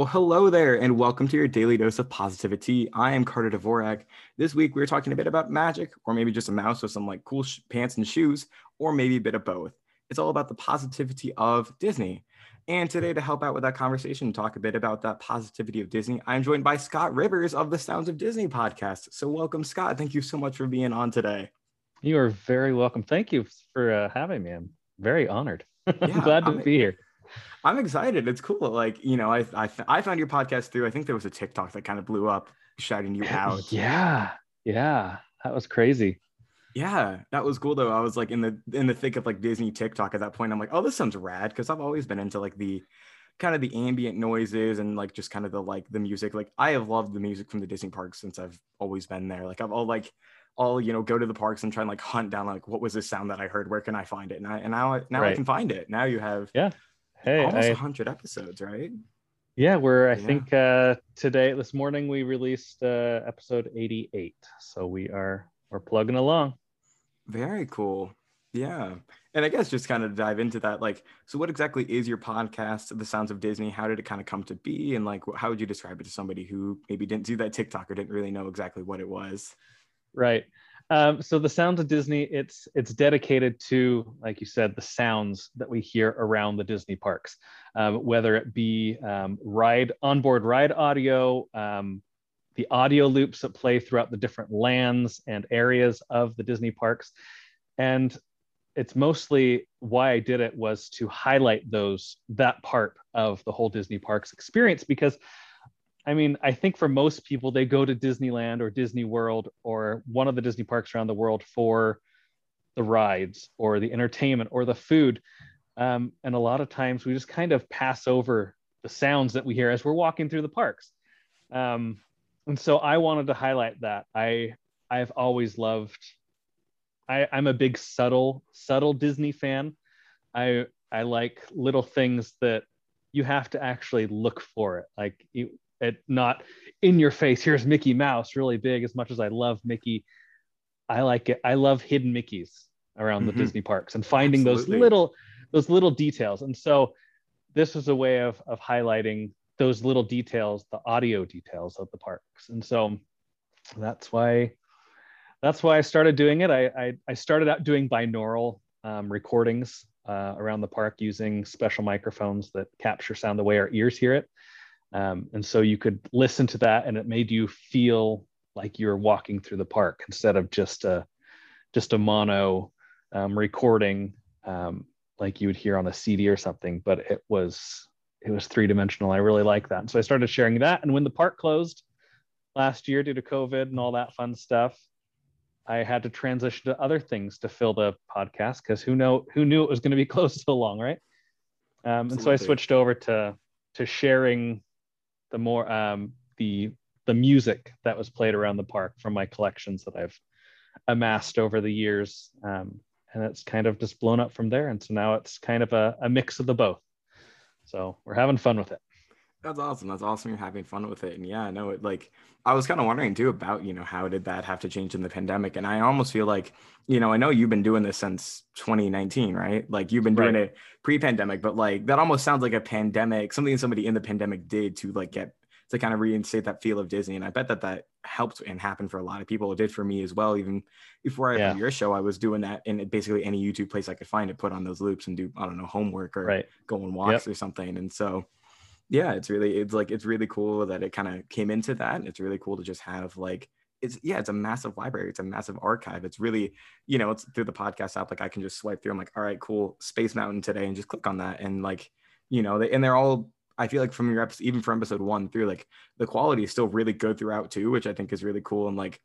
Well, hello there, and welcome to your daily dose of positivity. I am Carter Dvorak. This week, we're talking a bit about magic, or maybe just a mouse with some like cool sh- pants and shoes, or maybe a bit of both. It's all about the positivity of Disney. And today, to help out with that conversation, and talk a bit about that positivity of Disney, I'm joined by Scott Rivers of the Sounds of Disney podcast. So, welcome, Scott. Thank you so much for being on today. You are very welcome. Thank you for uh, having me. I'm very honored. I'm glad to I'm, be here. I'm excited. It's cool. Like, you know, I, I, I found your podcast through, I think there was a TikTok that kind of blew up shouting you out. Yeah. Yeah. That was crazy. Yeah, that was cool though. I was like in the in the thick of like Disney TikTok at that point. I'm like, oh, this sounds rad because I've always been into like the kind of the ambient noises and like just kind of the like the music. Like I have loved the music from the Disney parks since I've always been there. Like I've all like all you know go to the parks and try and like hunt down like what was this sound that I heard? Where can I find it? And I and now now right. I can find it. Now you have yeah hey, almost I, 100 episodes, right? Yeah, we're I yeah. think uh, today this morning we released uh, episode 88, so we are we're plugging along. Very cool. Yeah. And I guess just kind of dive into that. Like, so what exactly is your podcast, The Sounds of Disney? How did it kind of come to be? And like, how would you describe it to somebody who maybe didn't do that TikTok or didn't really know exactly what it was? Right. Um, so the sounds of Disney, it's it's dedicated to, like you said, the sounds that we hear around the Disney parks, um, whether it be um, ride onboard ride audio, um, the audio loops that play throughout the different lands and areas of the Disney parks, and it's mostly why I did it was to highlight those that part of the whole Disney parks experience because I mean, I think for most people, they go to Disneyland or Disney World or one of the Disney parks around the world for the rides or the entertainment or the food. Um, and a lot of times we just kind of pass over the sounds that we hear as we're walking through the parks. Um, and so I wanted to highlight that. I I've always loved. I, I'm a big subtle subtle Disney fan. I I like little things that you have to actually look for it. Like you, it not in your face. Here's mickey mouse really big as much as i love mickey i like it. I love hidden mickeys around mm-hmm. the disney parks and finding Absolutely. those little those little details. And so this was a way of of highlighting those little details the audio details of the parks. And so that's why that's why i started doing it. I i, I started out doing binaural um, recordings uh, around the park using special microphones that capture sound the way our ears hear it um, and so you could listen to that and it made you feel like you're walking through the park instead of just a just a mono um, recording um, like you would hear on a CD or something, but it was it was three dimensional. I really like that. And so I started sharing that. And when the park closed last year due to COVID and all that fun stuff, I had to transition to other things to fill the podcast because who know who knew it was going to be closed so long, right? Um, and so I switched over to to sharing the more um, the the music that was played around the park from my collections that I've amassed over the years. Um, and it's kind of just blown up from there. And so now it's kind of a, a mix of the both. So we're having fun with it. That's awesome. That's awesome. You're having fun with it. And yeah, I know it like I was kind of wondering too about, you know, how did that have to change in the pandemic? And I almost feel like, you know, I know you've been doing this since 2019, right? Like you've been doing right. it pre-pandemic, but like that almost sounds like a pandemic, something somebody in the pandemic did to like get to kind of reinstate that feel of Disney. And I bet that that helped and happened for a lot of people. It did for me as well. Even before I yeah. your show, I was doing that in basically any YouTube place I could find it, put on those loops and do, I don't know, homework or right. go on walks yep. or something. And so, yeah, it's really, it's like, it's really cool that it kind of came into that. It's really cool to just have like, it's yeah, it's a massive library. It's a massive archive. It's really, you know, it's through the podcast app. Like I can just swipe through. I'm like, all right, cool, Space Mountain today, and just click on that, and like, you know, they, and they're all I feel like from your episode, even from episode one through, like the quality is still really good throughout too, which I think is really cool. And like,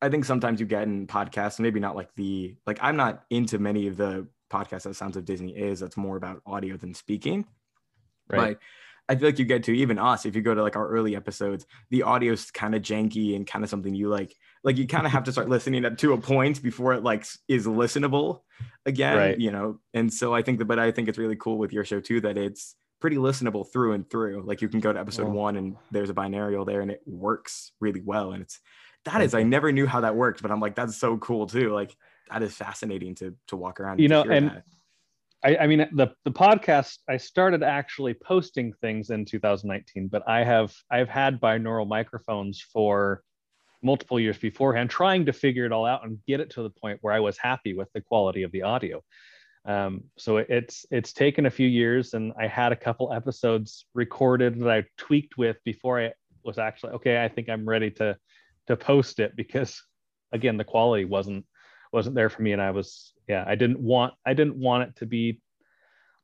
I think sometimes you get in podcasts, maybe not like the like I'm not into many of the podcasts that Sounds of Disney is. That's more about audio than speaking. Right. But I feel like you get to even us if you go to like our early episodes, the audio's kind of janky and kind of something you like. Like you kind of have to start listening up to a point before it like is listenable again, right. you know. And so I think that, but I think it's really cool with your show too that it's pretty listenable through and through. Like you can go to episode yeah. one and there's a binaural there and it works really well. And it's that is, I never knew how that worked, but I'm like, that's so cool too. Like that is fascinating to to walk around. You know, and that. I, I, mean the the podcast I started actually posting things in 2019, but I have I've had binaural microphones for multiple years beforehand, trying to figure it all out and get it to the point where I was happy with the quality of the audio. Um, so it's it's taken a few years, and I had a couple episodes recorded that I tweaked with before I was actually okay. I think I'm ready to to post it because again the quality wasn't wasn't there for me, and I was yeah I didn't want I didn't want it to be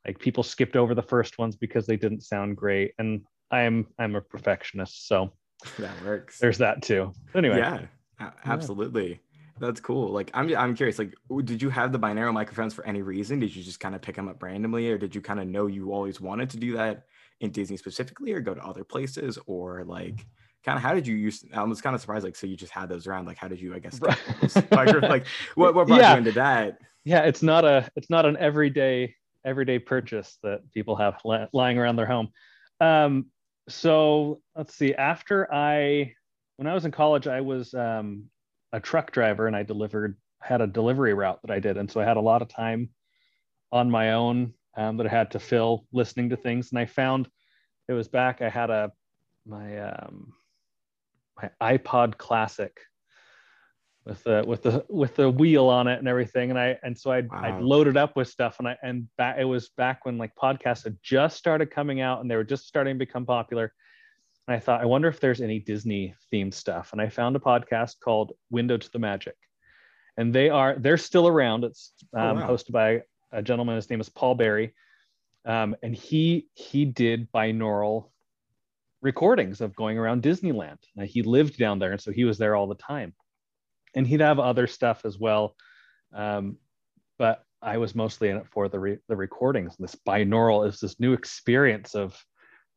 like people skipped over the first ones because they didn't sound great, and I'm I'm a perfectionist, so that works. There's that too. Anyway, yeah, absolutely. Yeah. That's cool. Like I'm I'm curious. Like, did you have the binaural microphones for any reason? Did you just kind of pick them up randomly, or did you kind of know you always wanted to do that in Disney specifically, or go to other places, or like kind of how did you use? I was kind of surprised. Like, so you just had those around. Like, how did you? I guess like what what brought yeah. you into that? Yeah, it's not a it's not an everyday everyday purchase that people have lying around their home. Um, so let's see. After I when I was in college, I was um, a truck driver and I delivered had a delivery route that I did, and so I had a lot of time on my own um, that I had to fill listening to things. And I found it was back. I had a my um, my iPod Classic with the with the with the wheel on it and everything. And I and so I'd, wow. I'd loaded up with stuff. And I and back it was back when like podcasts had just started coming out and they were just starting to become popular. And I thought, I wonder if there's any Disney themed stuff. And I found a podcast called Window to the Magic. And they are, they're still around. It's oh, um, oh, wow. hosted by a gentleman, his name is Paul Barrie. Um, and he he did binaural recordings of going around Disneyland. Now, he lived down there, and so he was there all the time. And he'd have other stuff as well, um, but I was mostly in it for the re- the recordings. This binaural is this new experience of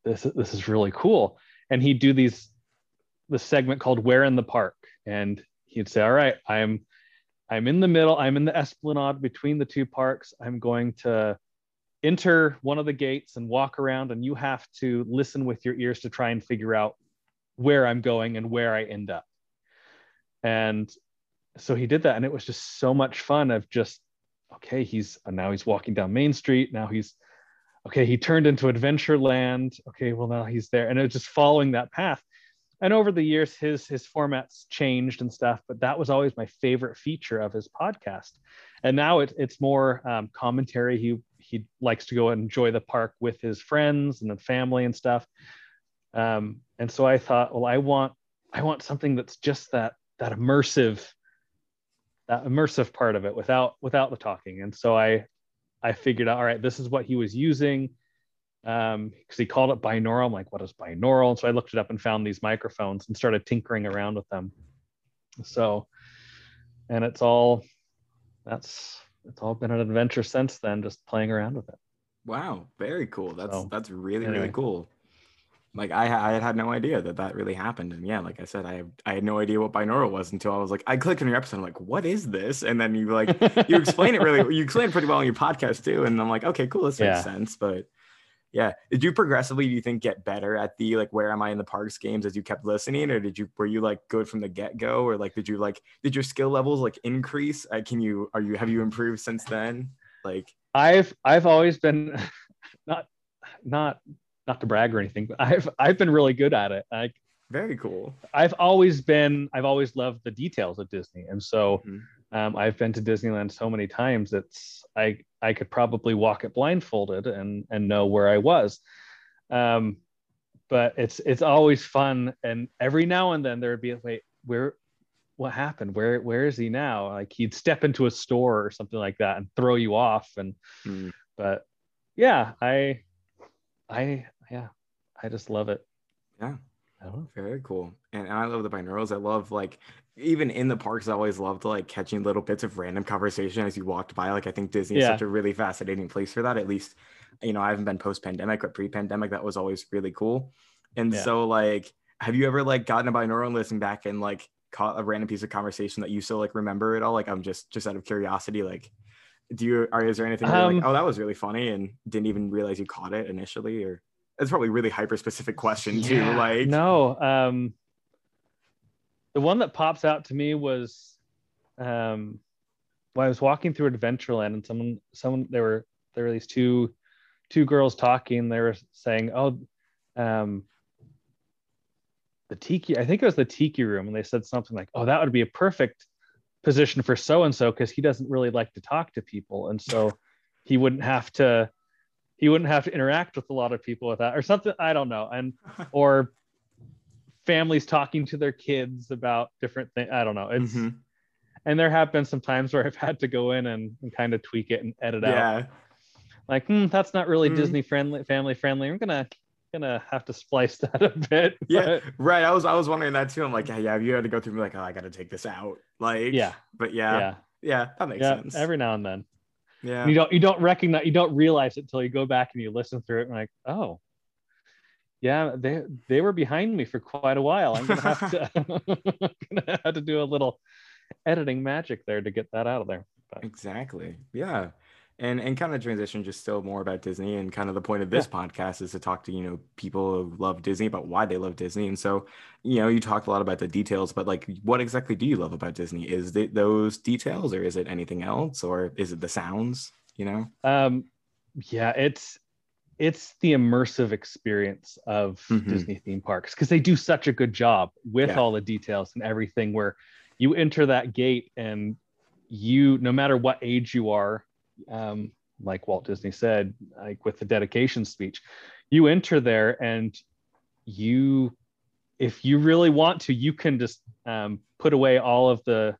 this. This is really cool and he'd do these this segment called "Where in the Park," and he'd say, "All right, I'm I'm in the middle. I'm in the esplanade between the two parks. I'm going to." Enter one of the gates and walk around and you have to listen with your ears to try and figure out where I'm going and where I end up. And so he did that and it was just so much fun of just okay, he's now he's walking down Main Street, now he's okay, he turned into Adventureland. Okay, well now he's there, and it was just following that path. And over the years, his his formats changed and stuff, but that was always my favorite feature of his podcast. And now it, it's more um, commentary. He he likes to go and enjoy the park with his friends and the family and stuff. Um, and so I thought, well, I want I want something that's just that that immersive that immersive part of it without without the talking. And so I I figured out, all right, this is what he was using. Um, because he called it binaural. I'm like, what is binaural? And so I looked it up and found these microphones and started tinkering around with them. So, and it's all that's it's all been an adventure since then, just playing around with it. Wow, very cool. That's so, that's really anyway. really cool. Like I, I had no idea that that really happened. And yeah like i said i i had no idea what binaural was until i was like i clicked on your episode. I'm like what is this? And then you like you explain it really you explain it pretty well on your podcast too. And i'm like okay cool. This makes sense. But yeah did you progressively do you think get better at the like where am i in the parks games as you kept listening or did you were you like good from the get-go or like did you like did your skill levels like increase uh, can you are you have you improved since then like i've i've always been not not not to brag or anything, but I've I've been really good at it. Like very cool. I've always been I've always loved the details of Disney, and so mm-hmm. Um, I've been to Disneyland so many times. It's I I could probably walk it blindfolded and and know where I was. Um, but it's it's always fun, and every now and then there would be wait where what happened where where is he now like he'd step into a store or something like that and throw you off and mm. but yeah i I yeah, I just love it. Yeah. Oh. Very cool. And and I love the binaurals. I love like even in the parks, I always loved like catching little bits of random conversation as you walked by. Like I think Disney yeah. is such a really fascinating place for that. At least, you know, I haven't been post pandemic, but pre pandemic, that was always really cool. And yeah. so like, have you ever like gotten a binaural and listened back and like caught a random piece of conversation that you still like remember it all? Like I'm just just out of curiosity, like do you are is there anything um, like oh that was really funny and didn't even realize you caught it initially or it's probably really hyper specific question yeah, too like no um the one that pops out to me was um when I was walking through Adventureland and someone someone there were there were these two two girls talking. They were saying, "Oh, um, the tiki. I think it was the tiki room." And they said something like, "Oh, that would be a perfect position for so and so because he doesn't really like to talk to people, and so he wouldn't have to." He wouldn't have to interact with a lot of people with that, or something. I don't know, and or families talking to their kids about different things. I don't know. It's Mhm. and there have been some times where I've had to go in and, and kind of tweak it and edit out. Yeah. Like, hmm, that's not really Mm. Disney friendly, family friendly. I'm gonna gonna have to splice that a bit. Yeah. Right. I was I was wondering that too. I'm like, yeah, yeah, you had to go through like, oh, I gotta take this out. Like Yeah. But yeah. yeah, Yeah, that makes yeah. sense. Every now and then, yeah. you don't you don't recognize, you don't realize it until you go back and you listen through it and like, oh, yeah, they they were behind me for quite a while. I'm gonna have to gonna have to do a little editing magic there to get that out of there. But Exactly. Yeah. And and kind of transition just still more about Disney and kind of the point of this podcast is to talk to, you know, people who love Disney about why they love Disney. And so, you know, you talked a lot about the details, but like what exactly do you love about Disney? Is it those details or is it anything else or is it the sounds, you know? um yeah it's it's the immersive experience of Mhm. disney theme parks because they do such a good job with Yeah. all the details and everything where you enter that gate and you no matter what age you are um like walt disney said like with the dedication speech you enter there and you if you really want to you can just um, put away all of the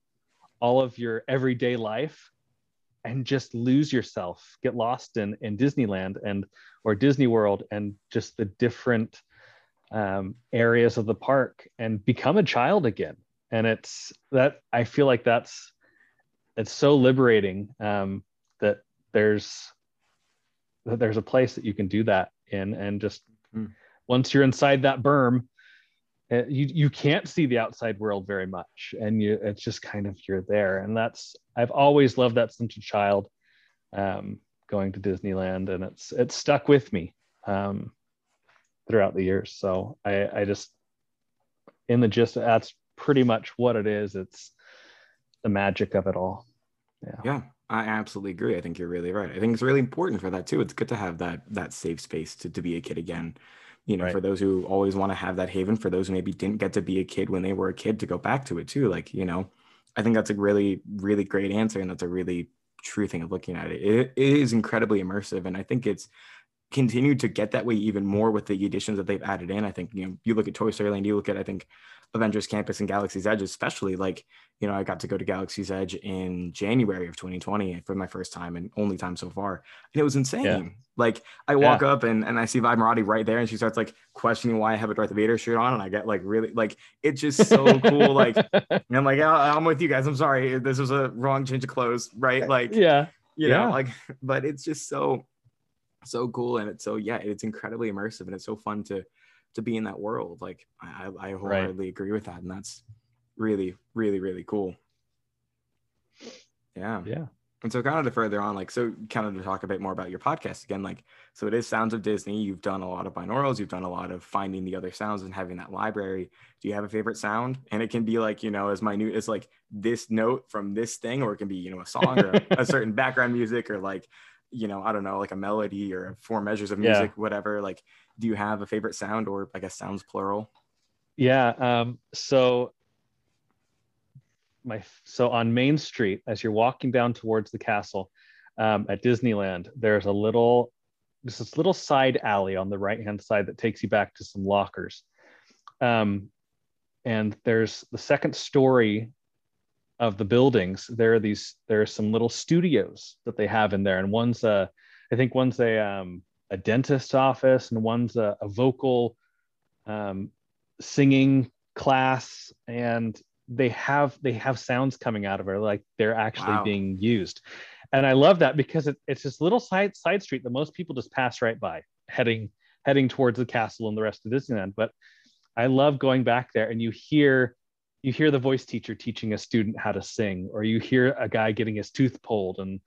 all of your everyday life and just lose yourself get lost in in disneyland and or disney world and just the different um, areas of the park and become a child again. And it's that i feel like that's it's so liberating. Um, that there's that there's a place that you can do that in. And just Mm. once you're inside that berm uh, you you can't see the outside world very much. And you it's just kind of you're there. And that's i've always loved that since a child um, going to disneyland. And it's it's stuck with me um, throughout the years. So i i just in the gist that's pretty much what it is. It's the magic of it all. Yeah. Yeah, I absolutely agree. I think you're really right. I think it's really important for that too. It's good to have that that safe space to, to be a kid again. You know, Right. for those who always want to have that haven, for those who maybe didn't get to be a kid when they were a kid to go back to it too. Like, you know, I think that's a really, really great answer. And that's a really true thing of looking at it. It, it is incredibly immersive. And I think it's continued to get that way even more with the additions that they've added in. I think, you know, you look at Toy Story Land, you look at, I think, Avengers Campus and Galaxy's Edge, especially like, you know, I got to go to Galaxy's Edge in January of 2020 for my first time and only time so far. And it was insane. Like I walk up and, and I see Vi Moradi right there and she starts like questioning why I have a Darth Vader shirt on. And I get like really like it's just so cool. Like and I'm like, "Yeah, I'm with you guys. I'm sorry. This was a wrong change of clothes, right? Like yeah you know Yeah. like but it's just so so cool and it's so yeah it's incredibly immersive and it's so fun to to be in that world like i i wholeheartedly agree with that and that's really really really cool. Yeah. Yeah. And so kind of to further on like so kind of to talk a bit more about your podcast again like so it is sounds of disney. You've done a lot of binaurals. You've done a lot of finding the other sounds and having that library. Do you have a favorite sound? And it can be like you know as minute as like this note from this thing or it can be you know a song or a certain background music or like you know i don't know like a melody or four measures of Yeah. music whatever like do you have a favorite sound or i guess sounds plural Yeah. Um, so my so on Main Street, as you're walking down towards the castle um, at Disneyland, there's a little just this little side alley on the right hand side that takes you back to some lockers. Um, and there's the second story of the buildings. There are these there are some little studios that they have in there, and one's a I think one's a um, a dentist's office, and one's a, a vocal um, singing class and they have they have sounds coming out of it like they're actually Wow. being used and i love that because it, it's this little side side street that most people just pass right by heading heading towards the castle and the rest of disneyland but i love going back there and you hear you hear the voice teacher teaching a student how to sing or you hear a guy getting his tooth pulled and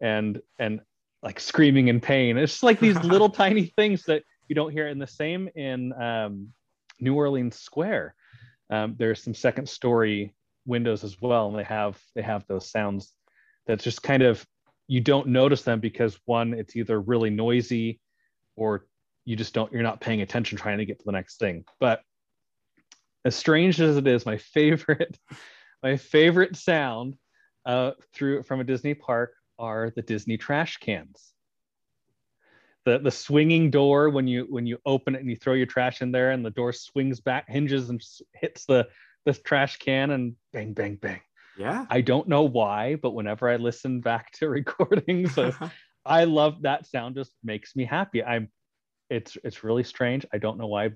and and like screaming in pain it's just like these little tiny things that you don't hear and the same in um, new orleans square um, there's some second story windows as well and they have they have those sounds that's just kind of you don't notice them because one, it's either really noisy or you just don't, you're not paying attention trying to get to the next thing. But as strange as it is, my favorite, my favorite sound uh, through from a Disney park are the Disney trash cans. The, the swinging door when you when you open it and you throw your trash in there and the door swings back hinges and hits the the trash can and bang bang bang yeah. I don't know why, but whenever I listen back to recordings of I love that sound just makes me happy. I'm it's it's really strange. I don't know why,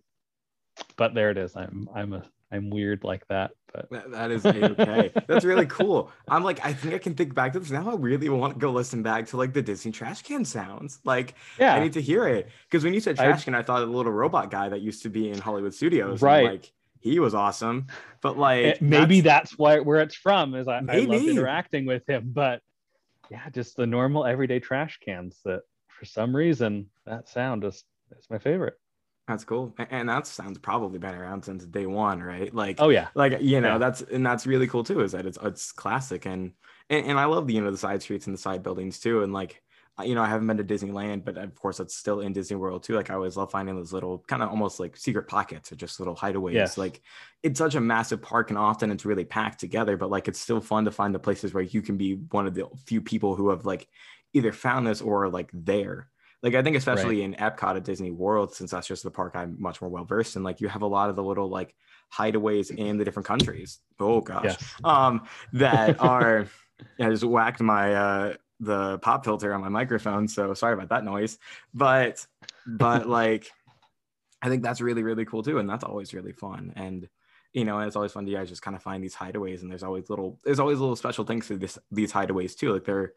but there it is. I'm I'm a I'm weird like that, but that, that is okay. That's really cool. I'm like, I think I can think back to this now. I really want to go listen back to like the Disney trash can sounds. Like, yeah, I need to hear it because when you said trash I, can, I thought of the little robot guy that used to be in Hollywood Studios. Right. like, he was awesome. But like it, maybe that's, that's why where it's from is I, I love interacting with him. But yeah, just the normal everyday trash cans that for some reason that sound is is my favorite. That's cool. And that sounds probably been around since day one, right? Like oh yeah. Like you know, yeah. that's and that's really cool too, is that it's it's classic and, and and I love the you know the side streets and the side buildings too. And like you know, I haven't been to Disneyland, but of course it's still in Disney World too. Like I always love finding those little kind of almost like secret pockets or just little hideaways. Yes. Like it's such a massive park and often it's really packed together, but like it's still fun to find the places where you can be one of the few people who have like either found this or like there. Like I think especially right. in Epcot at Disney World, since that's just the park I'm much more well versed in, like you have a lot of the little like hideaways in the different countries. Oh gosh. Yes. Um that are I just whacked my uh the pop filter on my microphone so sorry about that noise but but like i think that's really really cool too and that's always really fun and you know and it's always fun to guys just kind of find these hideaways and there's always little there's always little special things to this these hideaways too like there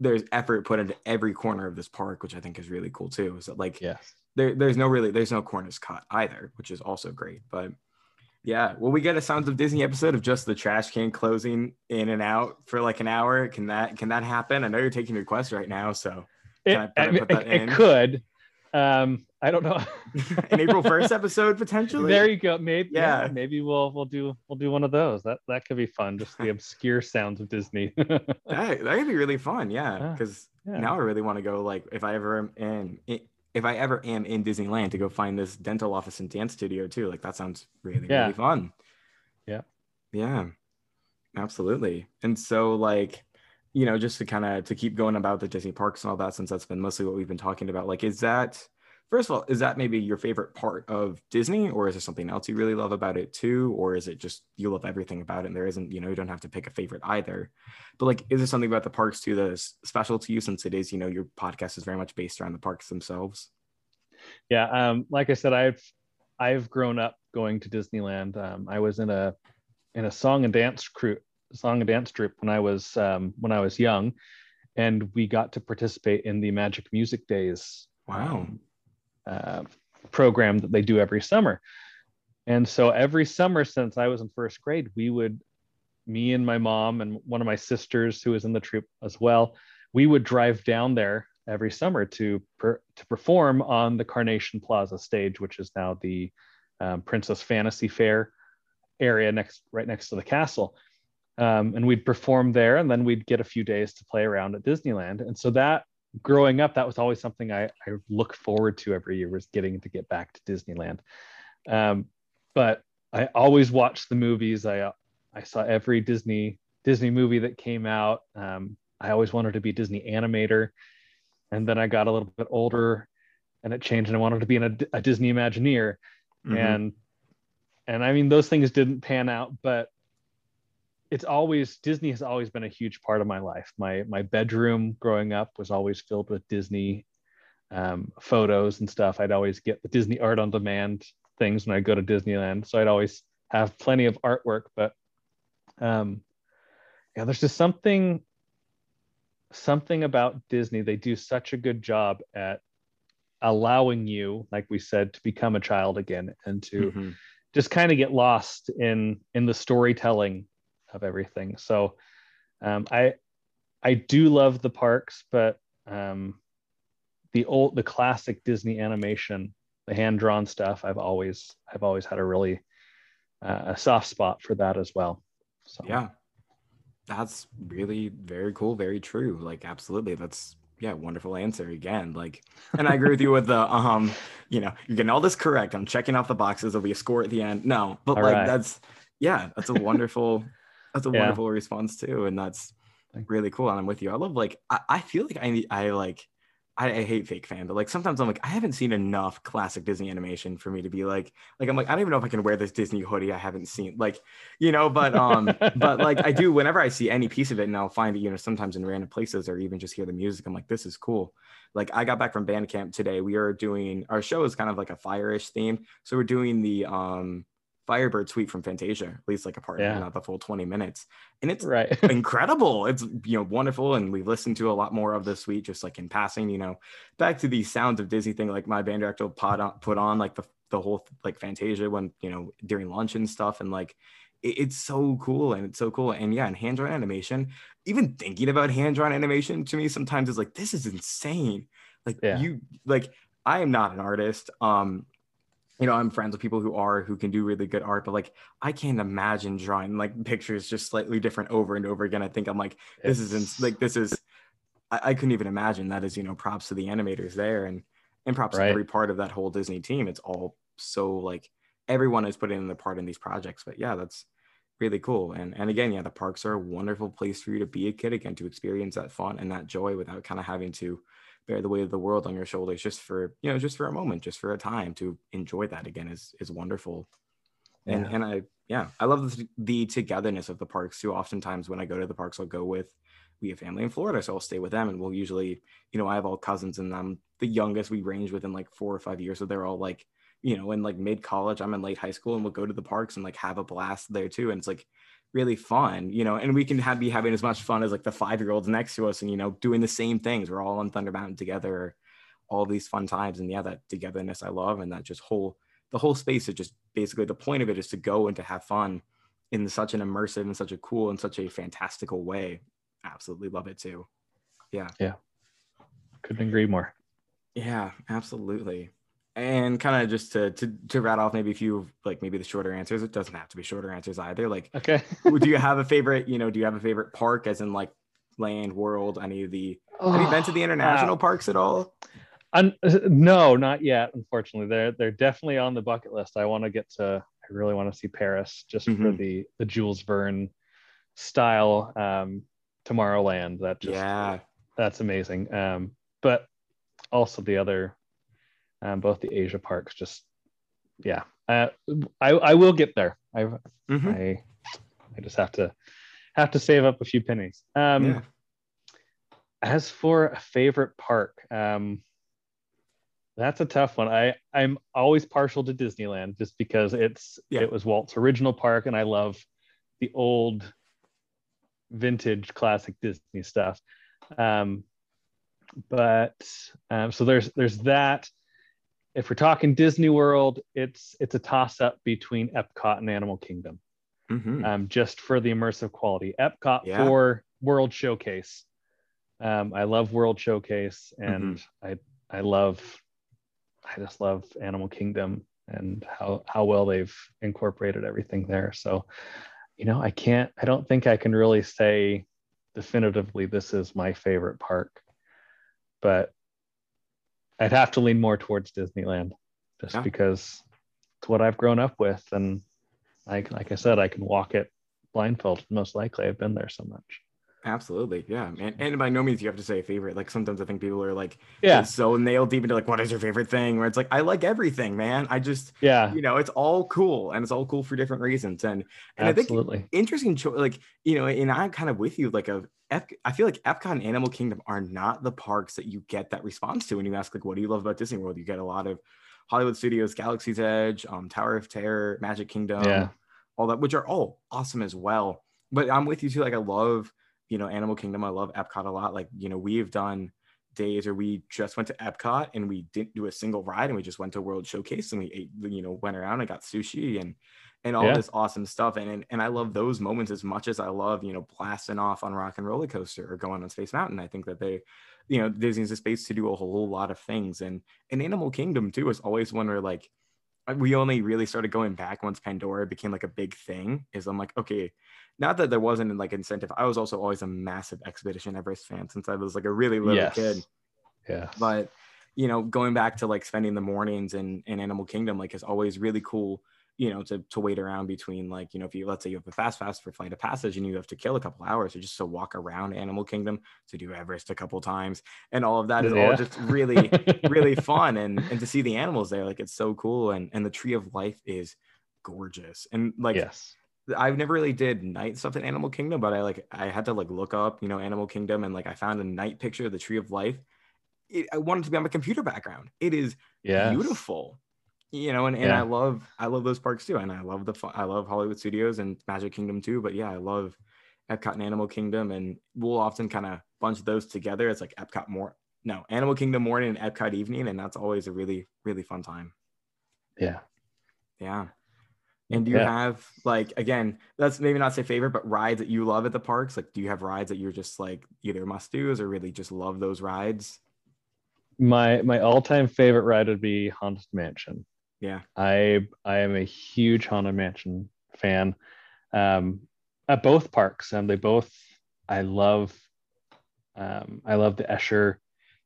there's effort put into every corner of this park which i think is really cool too so like yes there, there's no really there's no corners cut either which is also great but yeah. well, we get a Sounds of Disney episode of just the trash can closing in and out for like an hour? Can that can that happen? I know you're taking requests right now, so it, I I it, it could. Um, I don't know. an April 1st episode potentially. There you go. Maybe yeah. yeah. maybe we'll we'll do we'll do one of those. That that could be fun. Just the obscure sounds of Disney. that that could be really fun. Yeah, because yeah. now I really want to go. Like if I ever am in if I ever am in Disneyland to go find this dental office and dance studio too. Like that sounds really, yeah. really fun. Yeah. Yeah. Absolutely. And so like, you know, just to kind of to keep going about the Disney parks and all that, since that's been mostly what we've been talking about, like, is that first of all, is that maybe your favorite part of Disney, or is there something else you really love about it too? Or is it just you love everything about it and there isn't, you know, you don't have to pick a favorite either. But like, is there something about the parks too that is special to you since it is, you know, your podcast is very much based around the parks themselves? Yeah. Um, like I said, I've I've grown up going to Disneyland. Um, I was in a in a song and dance crew song and dance troupe when I was um, when I was young, and we got to participate in the Magic Music Days. Wow. Um, uh, program that they do every summer. And so every summer since I was in first grade, we would, me and my mom and one of my sisters who was in the troop as well, we would drive down there every summer to per, to perform on the Carnation Plaza stage, which is now the um, Princess Fantasy Fair area next right next to the castle. Um, and we'd perform there, and then we'd get a few days to play around at Disneyland. And so that growing up, that was always something I, I look forward to every year was getting to get back to Disneyland. Um, but I always watched the movies. I I saw every Disney Disney movie that came out. Um, I always wanted to be a Disney animator, and then I got a little bit older, and it changed, and I wanted to be a, a Disney Imagineer, mm-hmm. and and I mean those things didn't pan out, but it's always Disney has always been a huge part of my life. My my bedroom growing up was always filled with Disney um, photos and stuff. I'd always get the Disney art on demand things when I go to Disneyland, so I'd always have plenty of artwork. But um, yeah, there's just something something about Disney. They do such a good job at allowing you, like we said, to become a child again and to mm-hmm. just kind of get lost in in the storytelling of everything. So um, I I do love the parks, but um, the old the classic Disney animation, the hand drawn stuff, I've always I've always had a really uh, a soft spot for that as well. So yeah, that's really very cool, very true. Like absolutely, that's yeah, wonderful answer again. Like, and I agree with you with the um, you know, you're getting all this correct. I'm checking off the boxes. There'll be a score at the end. No, but all like right. that's yeah, that's a wonderful, that's a yeah. wonderful response too, and that's really cool. And I'm with you. I love like I, I feel like I I like I, I, hate fake fan, but like sometimes I'm like, I haven't seen enough classic Disney animation for me to be like, like I'm like, I don't even know if I can wear this Disney hoodie I haven't seen, like, you know, but um, but like I do whenever I see any piece of it, and I'll find it, you know, sometimes in random places or even just hear the music, I'm like, this is cool. Like I got back from band camp today. We are doing our show is kind of like a fire-ish theme, so we're doing the um Firebird suite from Fantasia, at least like a part, yeah. not the full 20 minutes. And it's right. incredible. It's you know wonderful. And we've listened to a lot more of the suite just like in passing, you know, back to the sounds of Disney thing, like my band director put on, put on like the, the whole like Fantasia when, you know, during lunch and stuff. And like it, it's so cool and it's so cool. And yeah, and hand drawn animation, even thinking about hand drawn animation to me sometimes is like, this is insane. Like yeah. you like I am not an artist. Um, you know, I'm friends with people who are who can do really good art, but like I can't imagine drawing like pictures just slightly different over and over again. I think I'm like, this it's... is like this is I, I, couldn't even imagine that is, you know, props to the animators there and and props right. to every part of that whole Disney team. It's all so like everyone is putting in their part in these projects. But yeah, that's really cool. And and again, yeah, the parks are a wonderful place for you to be a kid again, to experience that fun and that joy without kind of having to bear the weight of the world on your shoulders just for you know just for a moment just for a time to enjoy that again is is wonderful. And and i yeah i love the, the togetherness of the parks too. Oftentimes when i go to the parks i'll go with we have family in florida so i'll stay with them. And we'll usually you know i have all cousins and i'm the youngest. We range within like four or five years. So they're all like you know in like mid college i'm in late high school and we'll go to the parks and like have a blast there too. And it's like really fun, you know, and we can have be having as much fun as like the five year olds next to us and, you know, doing the same things. We're all on Thunder Mountain together, all these fun times. And yeah, that togetherness I love. And that just whole, the whole space is just basically the point of it is to go and to have fun in such an immersive and such a cool and such a fantastical way. Absolutely love it too. Yeah. Yeah. Couldn't agree more. Yeah, absolutely and kind of just to, to to rat off maybe a few like maybe the shorter answers it doesn't have to be shorter answers either like okay. do you have a favorite you know do you have a favorite park as in like land world any of the oh, have you been to the international uh, parks at all? No not yet unfortunately. They're they're definitely on the bucket list. I want to get to i really want to see paris just mm-hmm. for the the jules verne style um tomorrowland. That just yeah. that's amazing. Um but also the other um, both the Asia parks. Just yeah, uh, I I will get there. I mm-hmm. I I just have to have to save up a few pennies. Um, yeah. As for a favorite park, um, that's a tough one. I I'm always partial to Disneyland just because it's yeah. it was Walt's original park, and I love the old vintage classic Disney stuff. Um, but um, so there's there's that if we're talking Disney World, it's it's a toss up between Epcot and Animal Kingdom, mm-hmm. um, just for the immersive quality. Epcot yeah. for World Showcase. Um, I love World Showcase, and mm-hmm. I I love I just love Animal Kingdom and how how well they've incorporated everything there. So, you know, I can't I don't think I can really say definitively this is my favorite park, but I'd have to lean more towards Disneyland just yeah. because it's what I've grown up with. And like, like I said, I can walk it blindfolded. Most likely I've been there so much. Absolutely. Yeah. And, and by no means you have to say a favorite. Like sometimes I think people are like, yeah, so nailed deep into like, what is your favorite thing? Where it's like, I like everything, man. I just, yeah, you know, it's all cool and it's all cool for different reasons. And, and Absolutely. I think interesting, choice, like, you know, and I'm kind of with you, like a, Ep- I feel like Epcot and Animal Kingdom are not the parks that you get that response to when you ask like, what do you love about Disney World? You get a lot of Hollywood Studios, Galaxy's Edge, um, Tower of Terror, Magic Kingdom, yeah. all that, which are all awesome as well. But I'm with you too. Like I love, you know, Animal Kingdom. I love Epcot a lot. Like, you know, we've done days where we just went to Epcot and we didn't do a single ride and we just went to World Showcase and we ate, you know, went around and got sushi and and all yeah. this awesome stuff. And, and and I love those moments as much as I love, you know, blasting off on Rock and Roller Coaster or going on Space Mountain. I think that they, you know, Disney's a space to do a whole lot of things. And and Animal Kingdom too is always one where like we only really started going back once Pandora became like a big thing. Is I'm like, okay, not that there wasn't like incentive. I was also always a massive Expedition Everest fan since I was like a really little Yes. kid. Yeah. But you know, going back to like spending the mornings in in Animal Kingdom, like is always really cool. You know, to to wait around between like you know, if you let's say you have a fast fast for Flight of Passage and you have to kill a couple hours, or just to walk around Animal Kingdom to do Everest a couple times, and all of that is all just really really fun and and to see the animals there like it's so cool and and the tree of life is gorgeous and like yes. I've never really did night stuff in Animal Kingdom, but I like I had to like look up, you know, Animal Kingdom, and like I found a night picture of the Tree of Life. It, I wanted to be on my computer background. It is Yeah. beautiful, you know, and, and Yeah. I love I love those parks too, and I love the I love Hollywood Studios and Magic Kingdom too. But yeah, I love Epcot and Animal Kingdom, and we'll often kind of bunch those together. It's like Epcot more no Animal Kingdom morning and Epcot evening, and that's always a really really fun time. Yeah. Yeah. And do you Yeah. have like again, that's maybe not say favorite, but rides that you love at the parks? Like, do you have rides that you're just like either must do's or really just love those rides? My my all-time favorite ride would be Haunted Mansion. Yeah. I I am a huge Haunted Mansion fan. Um, at both parks, and they both I love. Um, I love the Escher,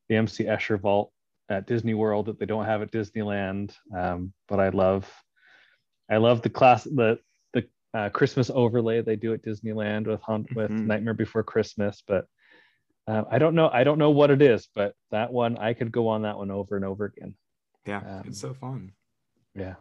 the MC Escher Vault at Disney World that they don't have at Disneyland. Um, but I love, I love the class the the uh, Christmas overlay they do at Disneyland with Haunt with Mhm. Nightmare Before Christmas. But uh, I don't know. I don't know what it is, but that one I could go on that one over and over again. Yeah. Um, it's so fun. Yeah.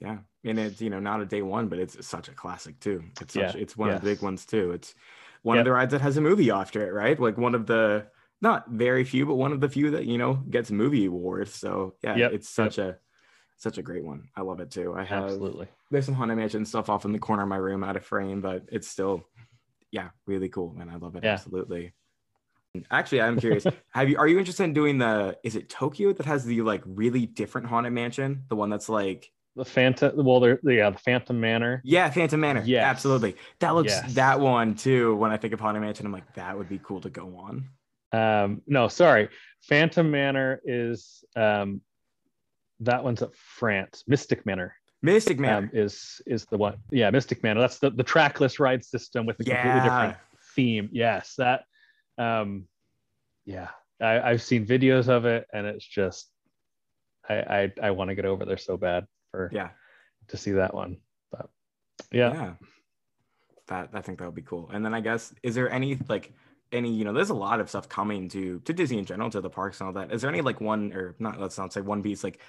Yeah. And it's, you know, not a day one, but it's such a classic too. It's such, Yeah, it's one of the big ones too. It's one Yep. of the rides that has a movie after it, right? Like one of the not very few, but one of the few that, you know, gets movie awards. So yeah, Yep, it's such a such a great one. I love it too. I have Absolutely. there's some haunted mansion stuff off in the corner of my room out of frame, but it's still, yeah, really cool, and I love it Yeah. absolutely. Actually, I'm curious. have you are you interested in doing the? Is it Tokyo that has the like really different haunted mansion? The one that's like, The Phantom. Well, they're yeah, the Phantom Manor. yeah, Phantom Manor. Yeah, absolutely. That looks Yes. that one too. When I think of haunted mansion, I'm like, that would be cool to go on. Um, no, sorry, Phantom Manor is um, that one's at France. Mystic Manor Mystic Manor. um, is is the one. Yeah, Mystic Manor. That's the the trackless ride system with a completely different theme. Yes, that. Um, yeah, I, I've seen videos of it, and it's just, I I, I want to get over there so bad for yeah, to see that one. But yeah, yeah. That I think that would be cool. And then I guess is there any like any you know there's a lot of stuff coming to to Disney in general to the parks and all that. Is there any like one or not? Let's not say one piece. Like,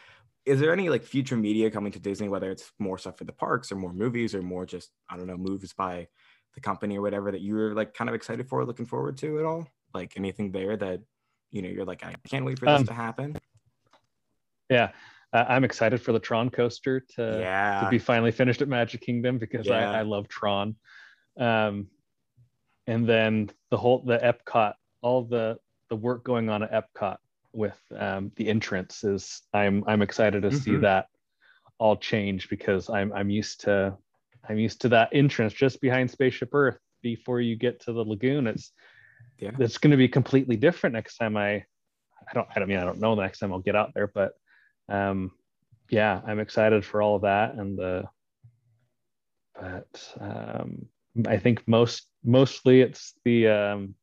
is there any like future media coming to Disney? Whether it's more stuff for the parks or more movies or more just I don't know moves by the company or whatever that you're like kind of excited for, looking forward to at all? Like anything there that you know you're like I can't wait for this Um, to happen. yeah. Uh, I'm excited for the Tron coaster to yeah, to be finally finished at Magic Kingdom because Yeah. I, I love Tron. Um, and then the whole the Epcot, all the the work going on at Epcot with um, the entrance is I'm I'm excited to see Mhm. that all change because I'm I'm used to I'm used to that entrance just behind Spaceship Earth before you get to the lagoon. It's Yeah. it's going to be completely different next time I I don't I don't mean I don't know the next time I'll get out there, but um yeah, I'm excited for all of that and the but um I think most mostly it's the um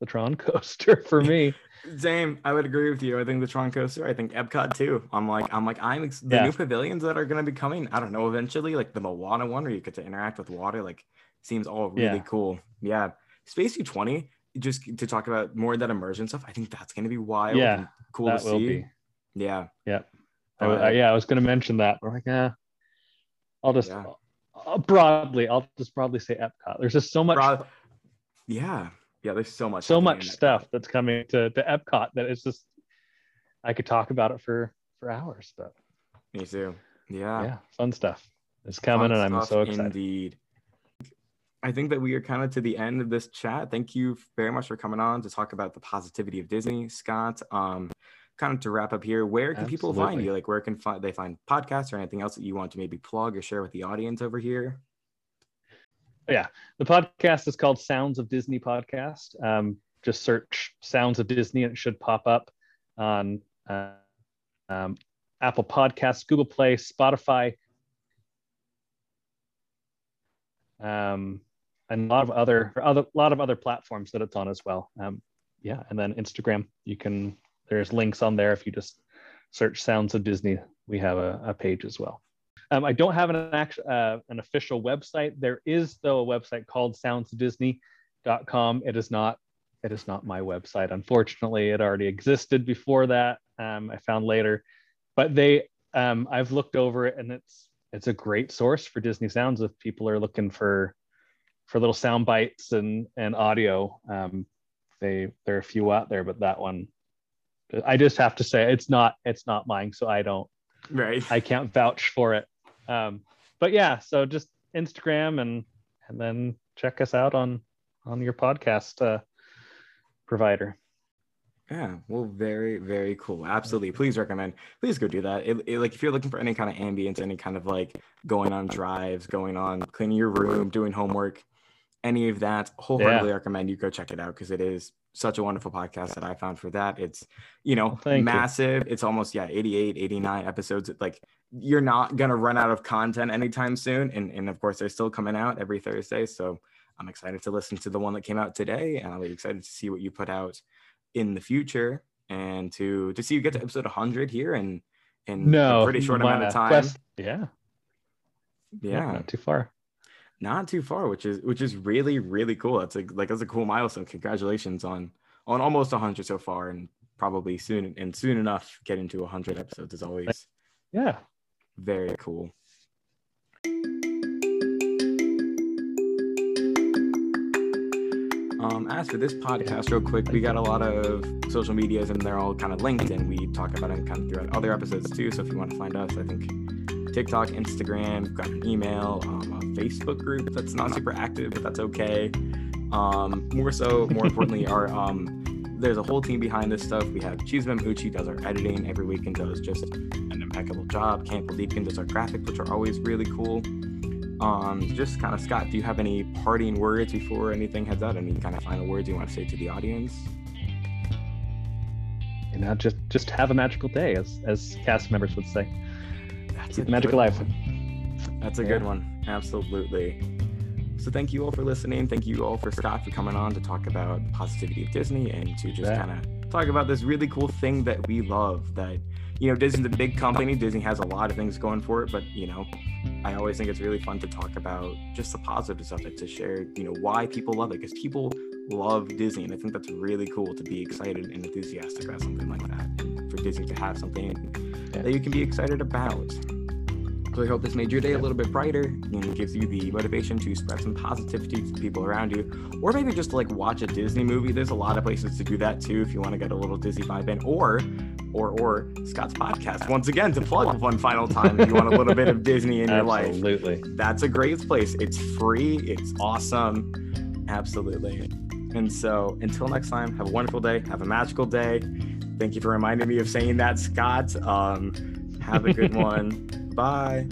the Tron coaster for me. Same. I would agree with you. I think the Tron coaster. I think Epcot too. I'm like, I'm like, I'm ex- the Yeah. new pavilions that are going to be coming. I don't know. Eventually, like the Moana one, where you get to interact with water, like seems all really Yeah. cool. Yeah. Space 220. Just to talk about more of that immersion stuff. I think that's going to be wild. Yeah, and cool that to will see. be. Yeah. Yeah. I, But- I- yeah, I was going to mention that. We're like, yeah, I'll just Yeah. uh, broadly, I'll just broadly say Epcot. There's just so much, Broad- yeah. Yeah. There's so much. so much stuff that's coming to, to Epcot that it's just, I could talk about it for for hours. But Me too. yeah, Yeah. fun stuff is coming, Fun and I'm so excited. Indeed. I think that we are kind of to the end of this chat. Thank you very much for coming on to talk about the positivity of Disney, Scott. Um, kind of to wrap up here, where can people find you? Like, where can fi- they find podcasts or anything else that you want to maybe plug or share with the audience over here? Yeah, the podcast is called Sounds of Disney Podcast. Um, just search Sounds of Disney and it should pop up on uh, um, Apple Podcasts, Google Play, Spotify, um, and a lot of other, other, lot of other platforms that it's on as well. Um, yeah, and then Instagram, you can. There's links on there if you just search "Sounds of Disney." We have a, a page as well. Um, I don't have an uh, an official website. There is though a website called soundsofdisney.com. It is not it is not my website. Unfortunately, it already existed before that. Um, I found later, but they um, I've looked over it and it's it's a great source for Disney sounds if people are looking for for little sound bites and and audio. Um, they there are a few out there, but that one I just have to say it's not it's not mine, so I don't right I can't vouch for it. Um, but yeah, so just Instagram and and then check us out on on your podcast uh, provider. Yeah, well, very, very cool. Absolutely. Please recommend, please go do that. It, it, like, if you're looking for any kind of ambience, any kind of like going on drives, going on cleaning your room, doing homework, any of that, wholeheartedly yeah. recommend you go check it out because it is such a wonderful podcast that I found for that. It's, you know, well, massive. You. It's almost, yeah, 88, 89 episodes. Like, you're not going to run out of content anytime soon. And, and of course, they're still coming out every Thursday. So I'm excited to listen to the one that came out today. And I'll be excited to see what you put out in the future and to to see you get to mm. episode 100 here and in no, a pretty short amount of time. Quest, yeah. yeah. Yeah. Not too far not too far, which is which is really really cool. That's a like that's a cool milestone. Congratulations on on almost 100 so far, and probably soon and soon enough getting to 100 episodes is always yeah very cool. Um, as for this podcast, real quick, we got a lot of social medias and they're all kind of linked, and we talk about it kind of throughout other episodes too. So if you want to find us, I think TikTok, Instagram, got an email, um, a Facebook group that's not super active, but that's okay. Um, more so, more importantly, our um, there's a whole team behind this stuff. We have Chizmem Uchi does our editing every week and does just an impeccable job. Campbell Deepkin does our graphics, which are always really cool. Um, just kind of Scott, do you have any parting words before anything heads out? Any kind of final words you want to say to the audience? You know, just just have a magical day, as as cast members would say. That's magical life. That's a yeah. good one. Absolutely. So thank you all for listening. Thank you all for Scott for coming on to talk about positivity of Disney and to just kind of talk about this really cool thing that we love. That you know, Disney's a big company. Disney has a lot of things going for it, but you know, I always think it's really fun to talk about just the positives of it, to share, you know, why people love it, because people love Disney, and I think that's really cool to be excited and enthusiastic about something like that, and for Disney to have something yeah. That you can be excited about. So I hope this made your day a little bit brighter and gives you the motivation to spread some positivity to people around you, or maybe just like watch a Disney movie. There's a lot of places to do that too if you want to get a little Disney vibe in, or or or Scott's podcast once again to plug one final time if you want a little bit of Disney in your life. Absolutely, that's a great place. It's free. It's awesome. Absolutely. And so until next time, have a wonderful day. Have a magical day. Thank you for reminding me of saying that, Scott. Um, have a good one. Bye.